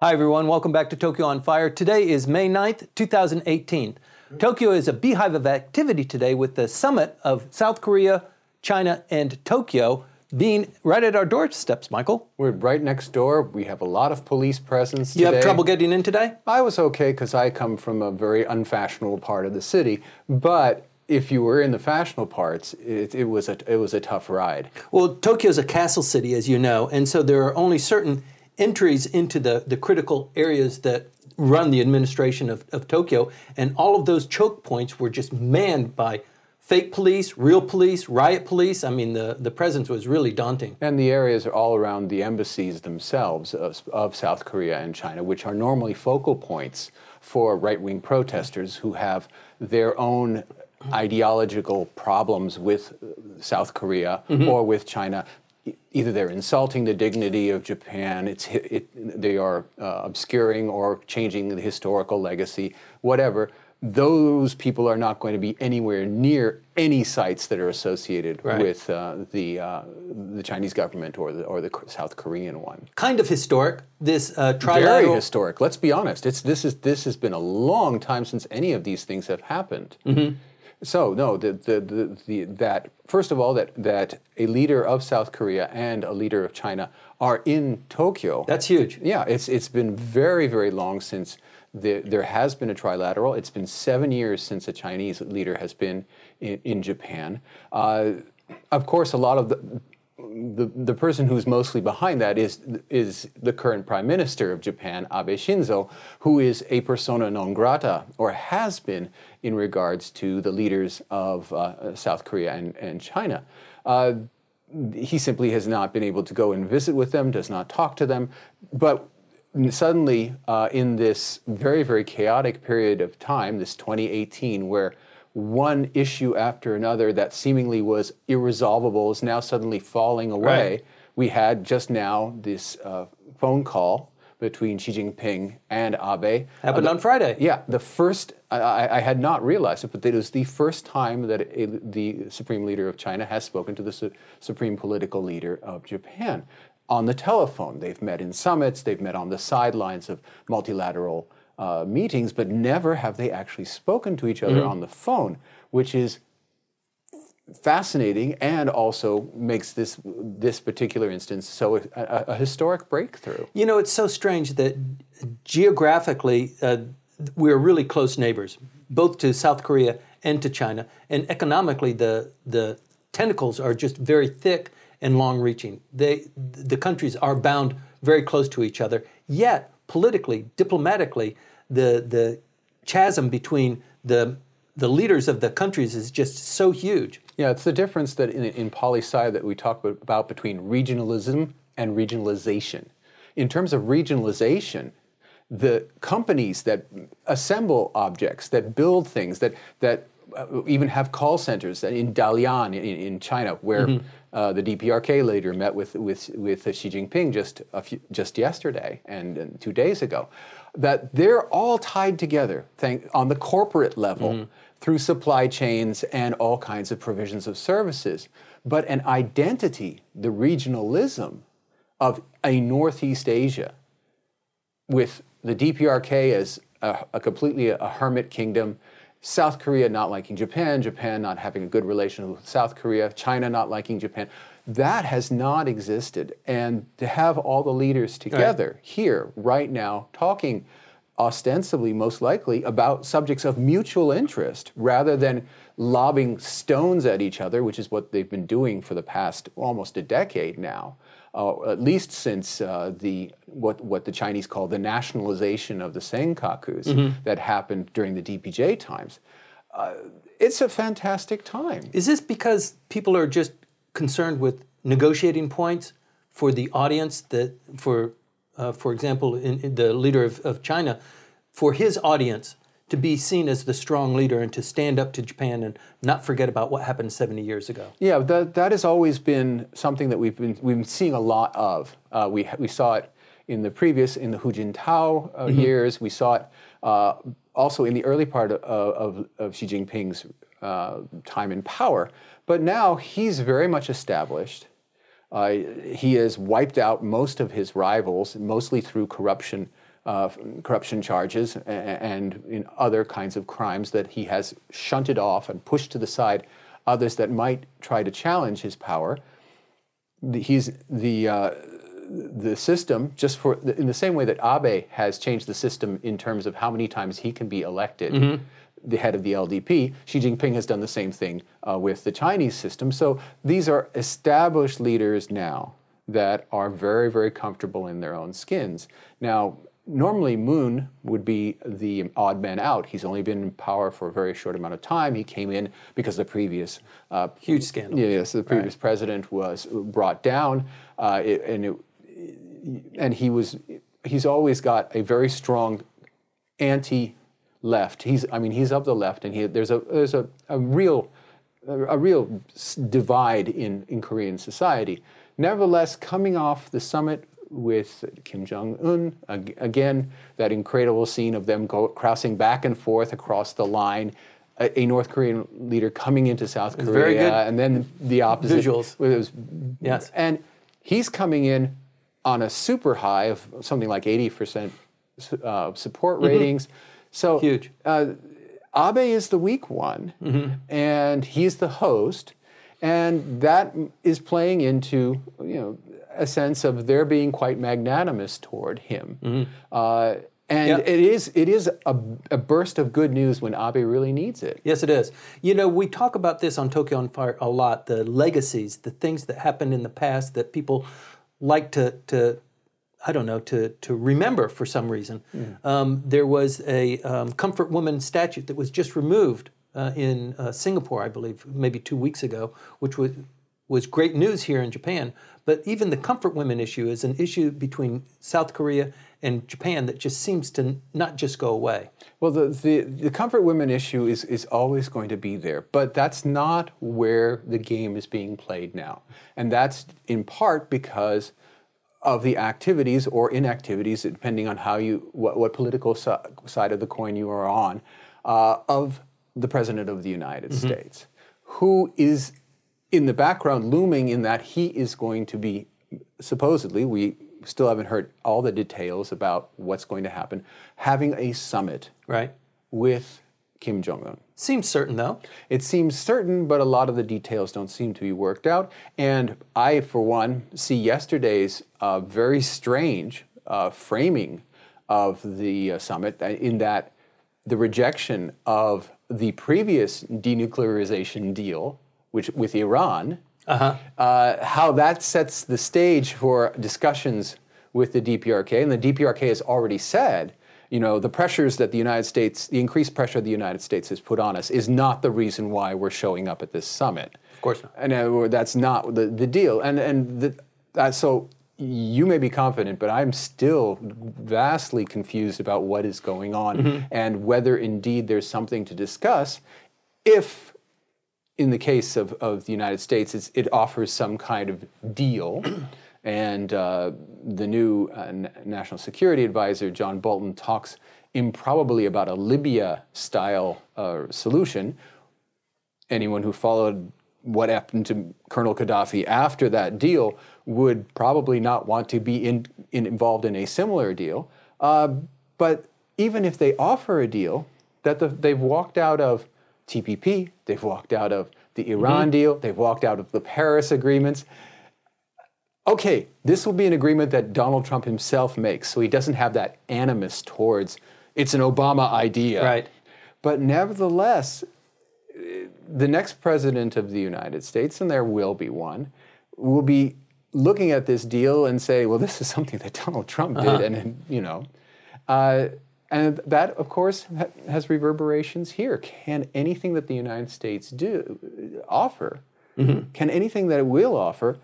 Hi, everyone. Welcome back to Tokyo on Fire. Today is May 9th, 2018. Tokyo is a beehive of activity today with the summit of South Korea, China, and Tokyo being right at our doorsteps, Michael. We're right next door. We have a lot of police presence You today. have trouble getting in today? I was okay because I come from a very unfashionable part of the city, but if you were in the fashionable parts, it, it was a it was a tough ride. Well, Tokyo is a castle city, as you know, and so there are only certain entries into the, the critical areas that run the administration of, of Tokyo, and all of those choke points were just manned by fake police, real police, riot police. I mean, the, the presence was really daunting. And the areas are all around the embassies themselves of, of South Korea and China, which are normally focal points for right wing protesters who have their own ideological problems with South Korea or with China. Either they're insulting the dignity of Japan, it's, it, they are uh, obscuring or changing the historical legacy, whatever. Those people are not going to be anywhere near any sites that are associated Right. with uh, the uh, the Chinese government or the or the South Korean one. Kind of historic, this uh, Very historic. Let's be honest. It's this is this has been a long time since any of these things have happened. So no, the, the, the, the, that first of all that that a leader of South Korea and a leader of China are in Tokyo. That's huge. Yeah, it's it's been very very long since the, there has been a trilateral. It's been seven years since a Chinese leader has been in, in Japan. Uh, of course, a lot of the, the the person who's mostly behind that is is the current prime minister of Japan, Abe Shinzo, who is a persona non grata or has been in regards to the leaders of uh, South Korea and and China. Uh, he simply has not been able to go and visit with them, does not talk to them. But suddenly, uh, in this very, very chaotic period of time, this 2018, where one issue after another that seemingly was irresolvable is now suddenly falling away, Right. we had just now this uh, phone call between Xi Jinping and Abe. Happened Uh, on Friday. yeah, the first, I, I I had not realized it, but it was the first time that a, the Supreme Leader of China has spoken to the su- Supreme Political Leader of Japan on the telephone. They've met in summits, they've met on the sidelines of multilateral uh, meetings, but never have they actually spoken to each other on the phone, which is fascinating and also makes this this particular instance so a, a, a historic breakthrough. You know, it's so strange that geographically uh, we're really close neighbors, both to South Korea and to China, and economically the the tentacles are just very thick and long-reaching. They the countries are bound very close to each other. Yet politically, diplomatically, the the chasm between the the leaders of the countries is just so huge. Yeah, it's the difference that in, in poli sci that we talk about- between regionalism and regionalization. In terms of regionalization, the companies that assemble objects, that build things, that that uh, even have call centers in Dalian in, in China, where uh, the DPRK leader met with with with Xi Jinping just a few, just yesterday and, and two days ago, that they're all tied together thank, on the corporate level through supply chains and all kinds of provisions of services. But an identity, the regionalism of a Northeast Asia, with the DPRK as a, a completely a hermit kingdom, South Korea not liking Japan, Japan not having a good relation with South Korea, China not liking Japan. That has not existed. And to have all the leaders together here, right now, talking ostensibly, most likely, about subjects of mutual interest rather than lobbing stones at each other, which is what they've been doing for the past almost a decade now uh, at least since uh, the what what the Chinese call the nationalization of the Senkakus that happened during the DPJ times. Uh, it's a fantastic time. Is this because people are just concerned with negotiating points for the audience that, for, uh, for example, in, in the leader of, of China, for his audience to be seen as the strong leader and to stand up to Japan and not forget about what happened 70 years ago? Yeah, that that has always been something that we've been we've been seeing a lot of. Uh, we we saw it in the previous in the Hu Jintao uh, years. We saw it uh, also in the early part of, of, of Xi Jinping's uh, time in power. But now he's very much established. Uh, he has wiped out most of his rivals, mostly through corruption, uh, corruption charges and, and in other kinds of crimes that he has shunted off and pushed to the side others that might try to challenge his power. The, he's the uh, the system just for in the same way that Abe has changed the system in terms of how many times he can be elected. Mm-hmm the head of the LDP. Xi Jinping has done the same thing uh, with the Chinese system. So these are established leaders now that are very, very comfortable in their own skins. Now, normally Moon would be the odd man out. He's only been in power for a very short amount of time. He came in because the previous uh, huge scandal. Yes, the previous right. president was brought down, uh, it, and it, and he was he's always got a very strong anti left. He's, I mean, he's of the left, and he, there's a there's a, a real a real divide in, in Korean society. Nevertheless, coming off the summit with Kim Jong Un, again, that incredible scene of them go, crossing back and forth across the line, a, a North Korean leader coming into South Korea, and then the opposite. Visuals. Was, yes. And he's coming in on a super high of something like 80% uh, support mm-hmm. ratings. Mm-hmm so huge. Uh, Abe is the weak one, mm-hmm. and he's the host, and that is playing into you know a sense of their being quite magnanimous toward him. Mm-hmm. Uh, and yep. it is it is a, a, burst of good news when Abe really needs it. Yes, it is. You know, we talk about this on Tokyo on Fire a lot. The legacies, the things that happened in the past that people like to to I don't know, to, to remember for some reason. Mm. Um, there was a um, comfort woman statute that was just removed uh, in uh, Singapore, I believe, maybe two weeks ago, which was, was great news here in Japan. But even the comfort women issue is an issue between South Korea and Japan that just seems to not just go away. Well, the, the, the, comfort women issue is, is always going to be there, but that's not where the game is being played now. And that's in part because of the activities or inactivities, depending on how you what, what political si- side of the coin you are on, uh, of the president of the United mm-hmm. States, who is in the background looming in that he is going to be supposedly we still haven't heard all the details about what's going to happen having a summit right with Kim Jong Un. Seems certain, though. It seems certain, but a lot of the details don't seem to be worked out. And I, for one, see yesterday's uh, very strange uh, framing of the uh, summit in that the rejection of the previous denuclearization deal, which with Iran, uh-huh. Uh, how that sets the stage for discussions with the DPRK. And the DPRK has already said you know, the pressures that the United States, the increased pressure the United States has put on us is not the reason why we're showing up at this summit. Of course not. And uh, that's not the, the deal. And, and the, uh, so you may be confident, but I'm still vastly confused about what is going on mm-hmm. and whether indeed there's something to discuss if in the case of, of the United States, it offers some kind of deal And uh, the new uh, National Security Advisor, John Bolton, talks improbably about a Libya style uh, solution. Anyone who followed what happened to Colonel Gaddafi after that deal would probably not want to be in, in involved in a similar deal. Uh, but even if they offer a deal, that the, they've walked out of TPP, they've walked out of the Iran mm-hmm. deal, they've walked out of the Paris agreements okay, this will be an agreement that Donald Trump himself makes, so he doesn't have that animus towards it's an Obama idea. Right. But nevertheless, the next president of the United States, and there will be one, will be looking at this deal and say, well, this is something that Donald Trump did, uh-huh. and, you know. Uh, and that, of course, has reverberations here. Can anything that the United States do offer, mm-hmm. can anything that it will offer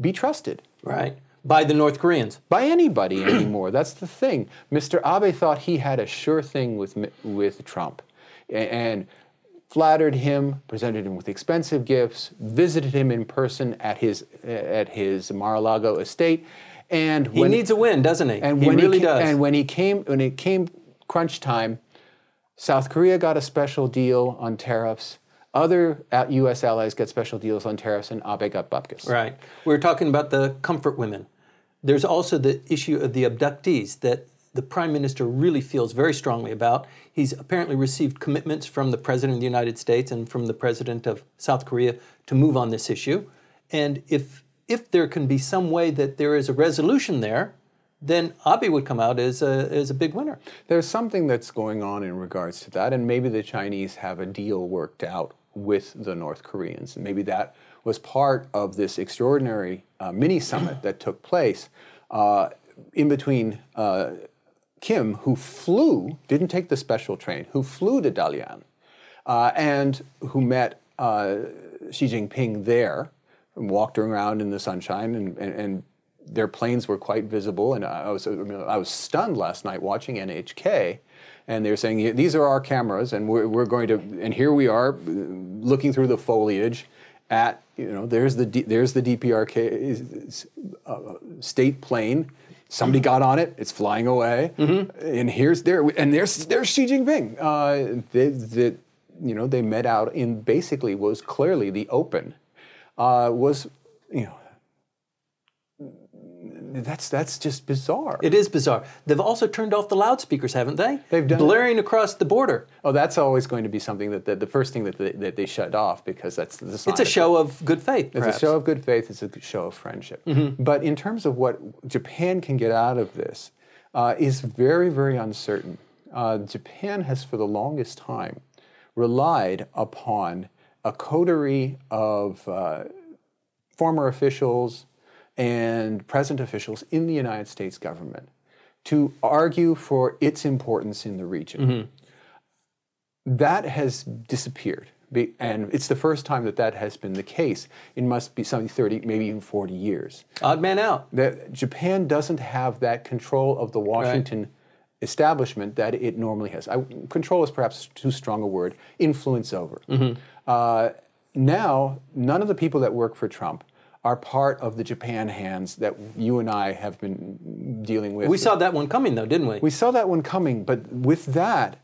be trusted. Right. By the North Koreans. By anybody anymore. That's the thing. Mr. Abe thought he had a sure thing with, with Trump and flattered him, presented him with expensive gifts, visited him in person at his, at his Mar-a-Lago estate. And he needs a win, doesn't he? And he when really he, does. And when he came, when it came crunch time, South Korea got a special deal on tariffs. Other uh, U.S. allies get special deals on tariffs, and Abe got bupkis. Right. We are talking about the comfort women. There's also the issue of the abductees that the prime minister really feels very strongly about. He's apparently received commitments from the president of the United States and from the president of South Korea to move on this issue. And if if there can be some way that there is a resolution there, then Abe would come out as a, as a big winner. There's something that's going on in regards to that, and maybe the Chinese have a deal worked out with the North Koreans. Maybe that was part of this extraordinary uh, mini summit that took place uh, in between uh, Kim, who flew, didn't take the special train, who flew to Dalian, uh, and who met uh, Xi Jinping there, walked around in the sunshine, and, and, and their planes were quite visible. And I was, I was stunned last night watching NHK and they're saying these are our cameras and we're, we're going to and here we are looking through the foliage at you know there's the D, there's the DPRK uh, state plane. Somebody got on it. It's flying away. Mm-hmm. and here's there and there's there's Xi Jinping. Uh, that you know they met out in basically was clearly the open uh, was you know that's that's just bizarre. It is bizarre. They've also turned off the loudspeakers, haven't they? They've done blaring it. across the border. Oh, that's always going to be something that the, the first thing that they, that they shut off because that's the It's a show of good faith. Perhaps. It's a show of good faith. It's a show of friendship. Mm-hmm. But in terms of what Japan can get out of this, uh, is very very uncertain. Uh, Japan has for the longest time relied upon a coterie of uh, former officials and present officials in the United States government to argue for its importance in the region. Mm-hmm. That has disappeared. And it's the first time that that has been the case. It must be something 30, maybe even 40 years. Odd man out. That Japan doesn't have that control of the Washington right. establishment that it normally has. I, control is perhaps too strong a word. Influence over. Mm-hmm. Uh, now, none of the people that work for Trump are part of the Japan hands that you and I have been dealing with. We saw that one coming, though, didn't we? We saw that one coming, but with that,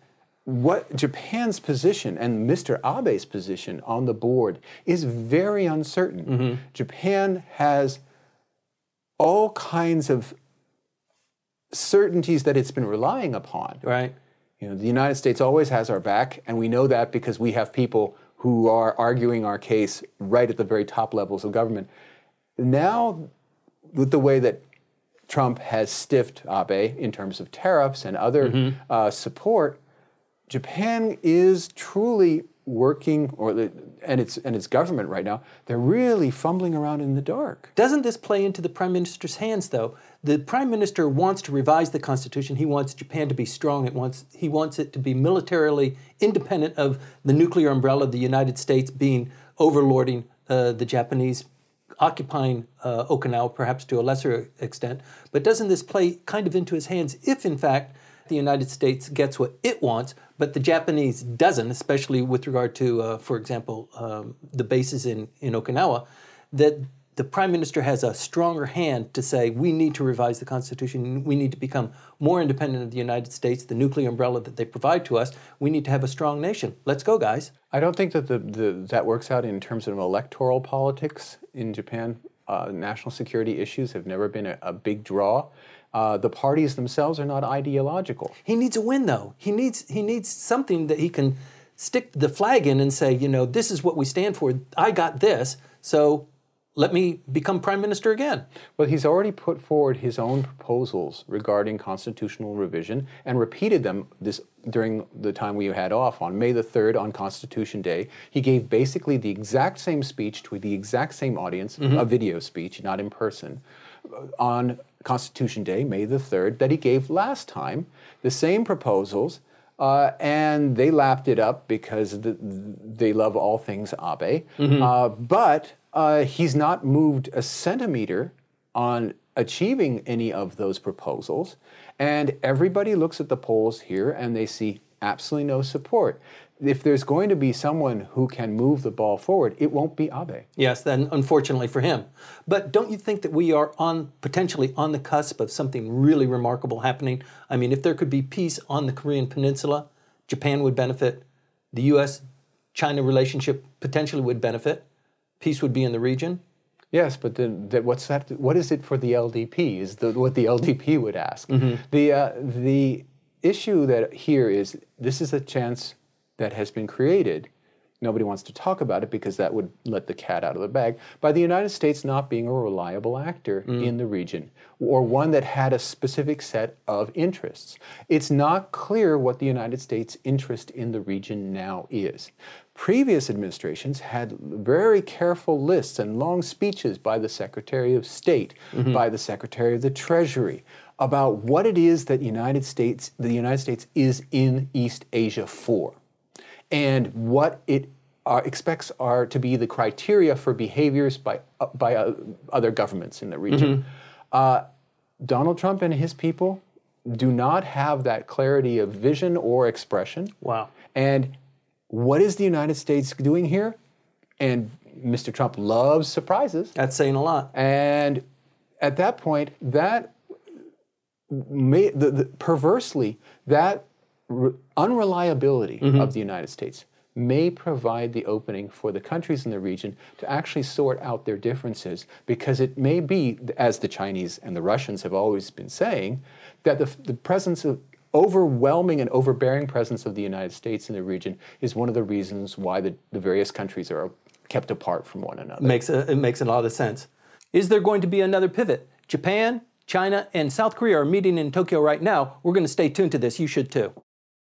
what Japan's position and Mr. Abe's position on the board is very uncertain. Mm-hmm. Japan has all kinds of certainties that it's been relying upon. Right. You know, the United States always has our back, and we know that because we have people who are arguing our case right at the very top levels of government. Now, with the way that Trump has stiffed Abe in terms of tariffs and other mm-hmm. uh, support, Japan is truly working, or the, and its and its government right now, they're really fumbling around in the dark. Doesn't this play into the prime minister's hands, though? The prime minister wants to revise the constitution. He wants Japan to be strong. It wants he wants it to be militarily independent of the nuclear umbrella of the United States being overlording uh, the Japanese occupying uh, Okinawa, perhaps to a lesser extent. But doesn't this play kind of into his hands if, in fact, the United States gets what it wants, but the Japanese doesn't, especially with regard to, uh, for example, um, the bases in, in Okinawa, that the prime minister has a stronger hand to say we need to revise the constitution. We need to become more independent of the united states the nuclear umbrella that they provide to us. We need to have a strong nation. Let's go guys. I don't think that the, the that works out in terms of electoral politics in japan. Uh, national security issues have never been a, a big draw uh, the parties themselves are not ideological. He needs a win, though. He needs he needs something that he can stick the flag in and say, you know, this is what we stand for. I got this, so let me become prime minister again. Well, he's already put forward his own proposals regarding constitutional revision and repeated them this during the time we had off on May the 3rd on Constitution Day. He gave basically the exact same speech to the exact same audience, mm-hmm. a video speech, not in person, on Constitution Day, May the 3rd, that he gave last time, the same proposals, uh, and they lapped it up because the, they love all things Abe. Mm-hmm. Uh, but uh, he's not moved a centimeter on achieving any of those proposals. And everybody looks at the polls here and they see absolutely no support if there's going to be someone who can move the ball forward, it won't be Abe. Yes, then unfortunately for him. But don't you think that we are on potentially on the cusp of something really remarkable happening? I mean, if there could be peace on the Korean Peninsula, Japan would benefit, the US, China relationship potentially would benefit. Peace would be in the region. Yes, but then that, what's that? What is it for the LDP? Is the, what the LDP would ask. The uh, the issue that here is this is a chance that has been created. Nobody wants to talk about it because that would let the cat out of the bag by the United States not being a reliable actor mm. in the region or one that had a specific set of interests. It's not clear what the United States' interest in the region now is. Previous administrations had very careful lists and long speeches by the Secretary of State, mm-hmm. by the Secretary of the Treasury about what it is that United States, the United States is in East Asia for and what it uh, expects are to be the criteria for behaviors by, uh, by uh, other governments in the region. Uh, Donald Trump and his people do not have that clarity of vision or expression. Wow. And what is the United States doing here? And Mr. Trump loves surprises. That's saying a lot. And at that point, that may, the, the, perversely, that re- unreliability mm-hmm. of the United States may provide the opening for the countries in the region to actually sort out their differences because it may be, as the Chinese and the Russians have always been saying, that the, the presence of overwhelming and overbearing presence of the United States in the region is one of the reasons why the, the various countries are kept apart from one another. Makes a, it makes a lot of sense. Is there going to be another pivot? Japan, China, and South Korea are meeting in Tokyo right now. We're going to stay tuned to this. You should too.